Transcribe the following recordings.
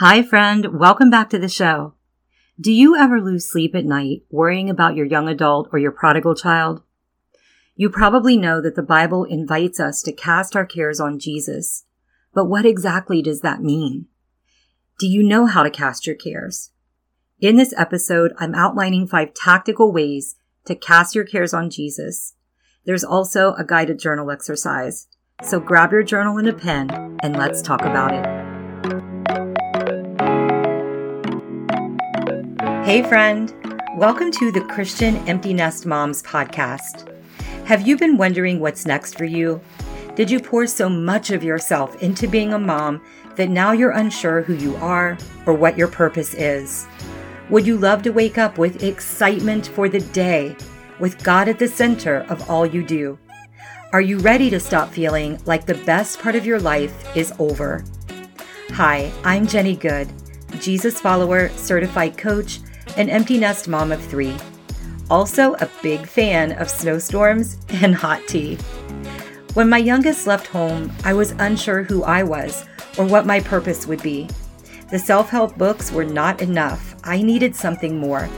Hi, friend. Welcome back to the show. Do you ever lose sleep at night worrying about your young adult or your prodigal child? You probably know that the Bible invites us to cast our cares on Jesus. But what exactly does that mean? Do you know how to cast your cares? In this episode, I'm outlining five tactical ways to cast your cares on Jesus. There's also a guided journal exercise. So grab your journal and a pen and let's talk about it. Hey, friend. Welcome to the Christian Empty Nest Moms podcast. Have you been wondering what's next for you? Did you pour so much of yourself into being a mom that now you're unsure who you are or what your purpose is? Would you love to wake up with excitement for the day, with God at the center of all you do? Are you ready to stop feeling like the best part of your life is over? Hi, I'm Jenny Good, Jesus follower, certified coach, an empty nest mom of three. Also, a big fan of snowstorms and hot tea. When my youngest left home, I was unsure who I was or what my purpose would be. The self help books were not enough. I needed something more.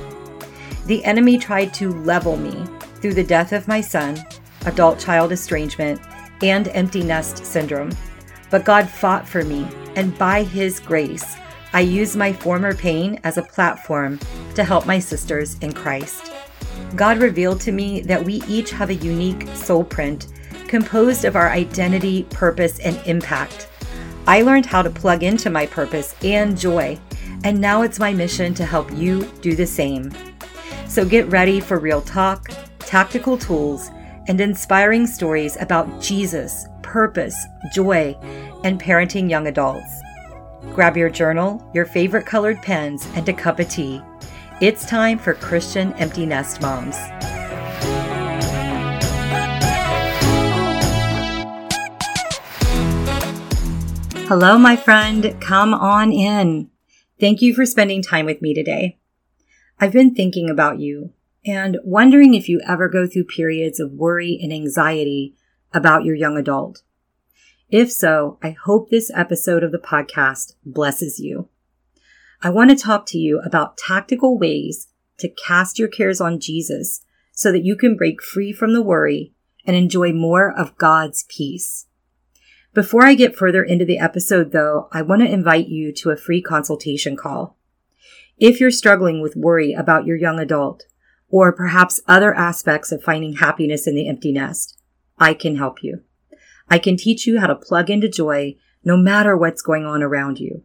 The enemy tried to level me through the death of my son, adult child estrangement, and empty nest syndrome. But God fought for me, and by His grace, I use my former pain as a platform to help my sisters in Christ. God revealed to me that we each have a unique soul print composed of our identity, purpose, and impact. I learned how to plug into my purpose and joy, and now it's my mission to help you do the same. So get ready for real talk, tactical tools, and inspiring stories about Jesus, purpose, joy, and parenting young adults. Grab your journal, your favorite colored pens, and a cup of tea. It's time for Christian Empty Nest Moms. Hello, my friend. Come on in. Thank you for spending time with me today. I've been thinking about you and wondering if you ever go through periods of worry and anxiety about your young adult. If so, I hope this episode of the podcast blesses you. I want to talk to you about tactical ways to cast your cares on Jesus so that you can break free from the worry and enjoy more of God's peace. Before I get further into the episode though, I want to invite you to a free consultation call. If you're struggling with worry about your young adult, or perhaps other aspects of finding happiness in the empty nest, I can help you. I can teach you how to plug into joy no matter what's going on around you.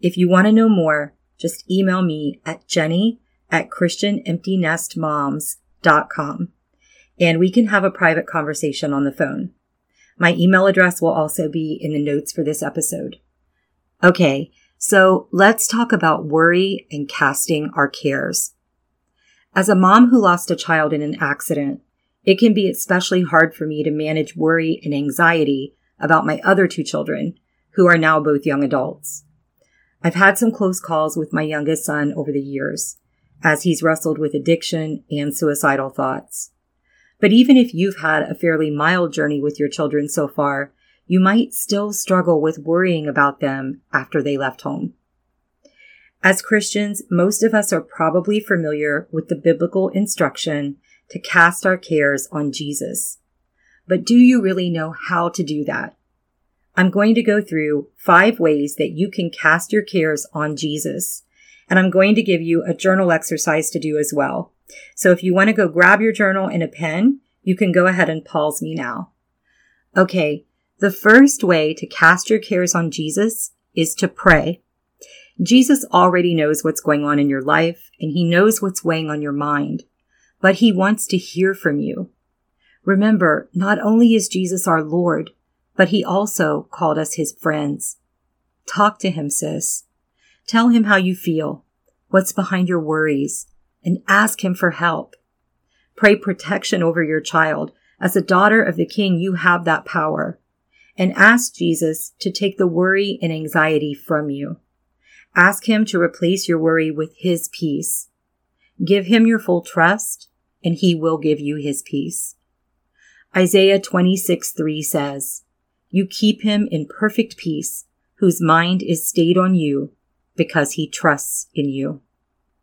If you want to know more, just email me at jenny at christianemptynestmoms.com and we can have a private conversation on the phone. My email address will also be in the notes for this episode. Okay, so let's talk about worry and casting our cares. As a mom who lost a child in an accident, it can be especially hard for me to manage worry and anxiety about my other two children, who are now both young adults. I've had some close calls with my youngest son over the years, as he's wrestled with addiction and suicidal thoughts. But even if you've had a fairly mild journey with your children so far, you might still struggle with worrying about them after they left home. As Christians, most of us are probably familiar with the biblical instruction to cast our cares on Jesus. But do you really know how to do that? I'm going to go through five ways that you can cast your cares on Jesus. And I'm going to give you a journal exercise to do as well. So if you want to go grab your journal and a pen, you can go ahead and pause me now. Okay. The first way to cast your cares on Jesus is to pray. Jesus already knows what's going on in your life and he knows what's weighing on your mind but he wants to hear from you. Remember, not only is Jesus our Lord, but he also called us his friends. Talk to him, sis. Tell him how you feel, what's behind your worries, and ask him for help. Pray protection over your child. As a daughter of the king, you have that power. And ask Jesus to take the worry and anxiety from you. Ask him to replace your worry with his peace. Give him your full trust and he will give you his peace. Isaiah 26 3 says, You keep him in perfect peace, whose mind is stayed on you because he trusts in you.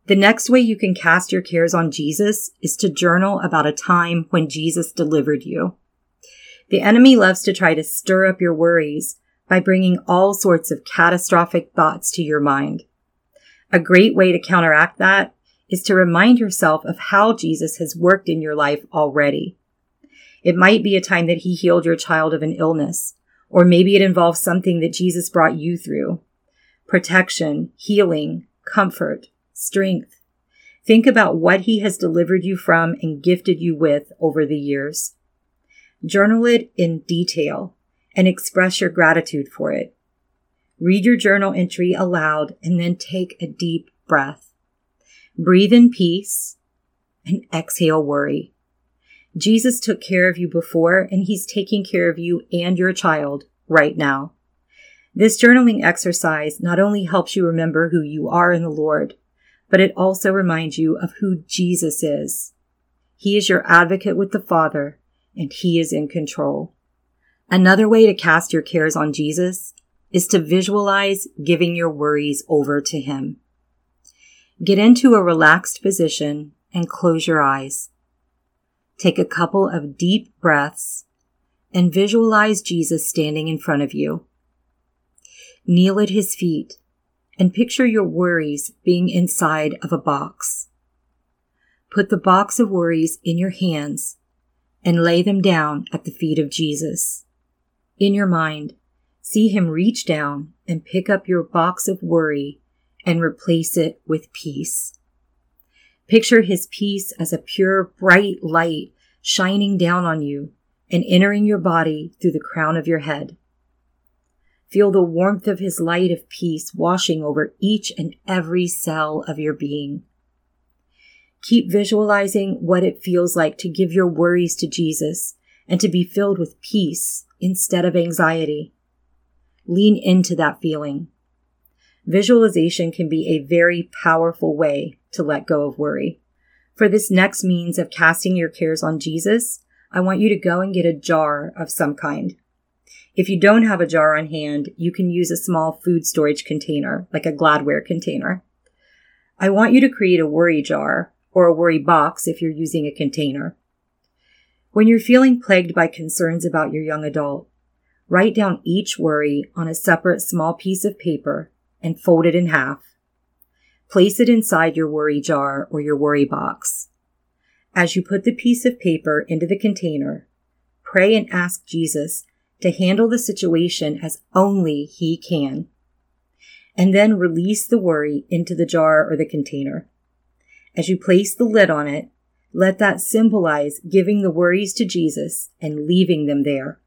The next way you can cast your cares on Jesus is to journal about a time when Jesus delivered you. The enemy loves to try to stir up your worries by bringing all sorts of catastrophic thoughts to your mind. A great way to counteract that is to remind yourself of how Jesus has worked in your life already. It might be a time that he healed your child of an illness, or maybe it involves something that Jesus brought you through. Protection, healing, comfort, strength. Think about what he has delivered you from and gifted you with over the years. Journal it in detail and express your gratitude for it. Read your journal entry aloud and then take a deep breath. Breathe in peace and exhale worry. Jesus took care of you before and he's taking care of you and your child right now. This journaling exercise not only helps you remember who you are in the Lord, but it also reminds you of who Jesus is. He is your advocate with the Father and he is in control. Another way to cast your cares on Jesus is to visualize giving your worries over to him. Get into a relaxed position and close your eyes. Take a couple of deep breaths and visualize Jesus standing in front of you. Kneel at his feet and picture your worries being inside of a box. Put the box of worries in your hands and lay them down at the feet of Jesus. In your mind, see him reach down and pick up your box of worry and replace it with peace. Picture his peace as a pure, bright light shining down on you and entering your body through the crown of your head. Feel the warmth of his light of peace washing over each and every cell of your being. Keep visualizing what it feels like to give your worries to Jesus and to be filled with peace instead of anxiety. Lean into that feeling. Visualization can be a very powerful way to let go of worry. For this next means of casting your cares on Jesus, I want you to go and get a jar of some kind. If you don't have a jar on hand, you can use a small food storage container, like a Gladware container. I want you to create a worry jar or a worry box if you're using a container. When you're feeling plagued by concerns about your young adult, write down each worry on a separate small piece of paper and fold it in half. Place it inside your worry jar or your worry box. As you put the piece of paper into the container, pray and ask Jesus to handle the situation as only He can. And then release the worry into the jar or the container. As you place the lid on it, let that symbolize giving the worries to Jesus and leaving them there.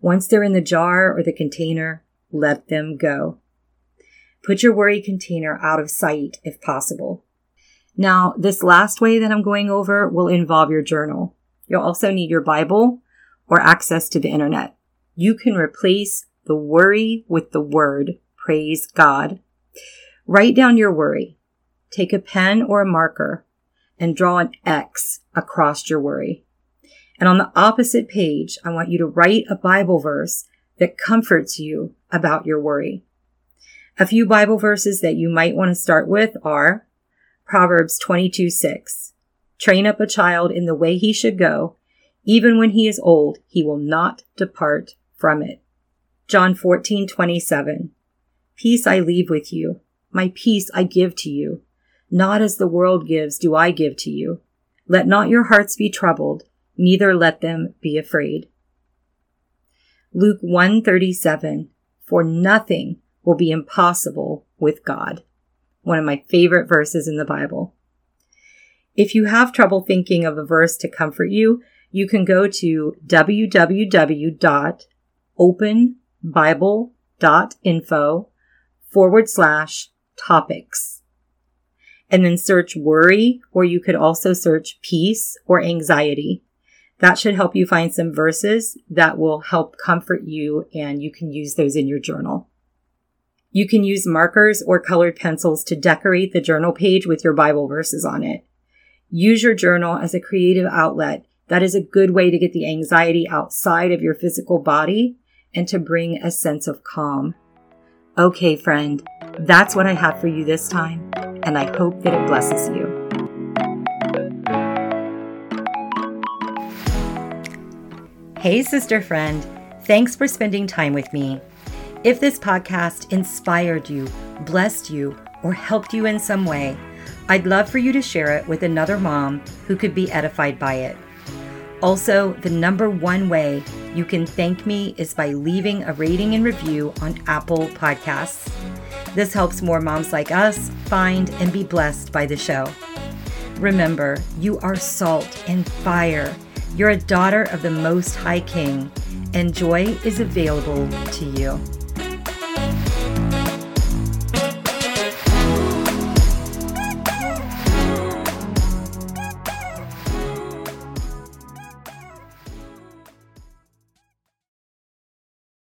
Once they're in the jar or the container, let them go. Put your worry container out of sight if possible. Now, this last way that I'm going over will involve your journal. You'll also need your Bible or access to the internet. You can replace the worry with the word, praise God. Write down your worry. Take a pen or a marker and draw an X across your worry. And on the opposite page, I want you to write a Bible verse that comforts you about your worry. A few Bible verses that you might want to start with are Proverbs 22 6. Train up a child in the way he should go. Even when he is old, he will not depart from it. John 14 27. Peace I leave with you. My peace I give to you. Not as the world gives do I give to you. Let not your hearts be troubled, neither let them be afraid. Luke 137. For nothing will be impossible with God. One of my favorite verses in the Bible. If you have trouble thinking of a verse to comfort you, you can go to www.openbible.info forward slash topics and then search worry, or you could also search peace or anxiety. That should help you find some verses that will help comfort you and you can use those in your journal. You can use markers or colored pencils to decorate the journal page with your Bible verses on it. Use your journal as a creative outlet. That is a good way to get the anxiety outside of your physical body and to bring a sense of calm. Okay, friend, That's what I have for you this time, and I hope that it blesses you. Hey, sister friend. Thanks for spending time with me. If this podcast inspired you, blessed you, or helped you in some way, I'd love for you to share it with another mom who could be edified by it. Also, the number one way you can thank me is by leaving a rating and review on Apple Podcasts. This helps more moms like us find and be blessed by the show. Remember, you are salt and fire. You're a daughter of the Most High King, and joy is available to you.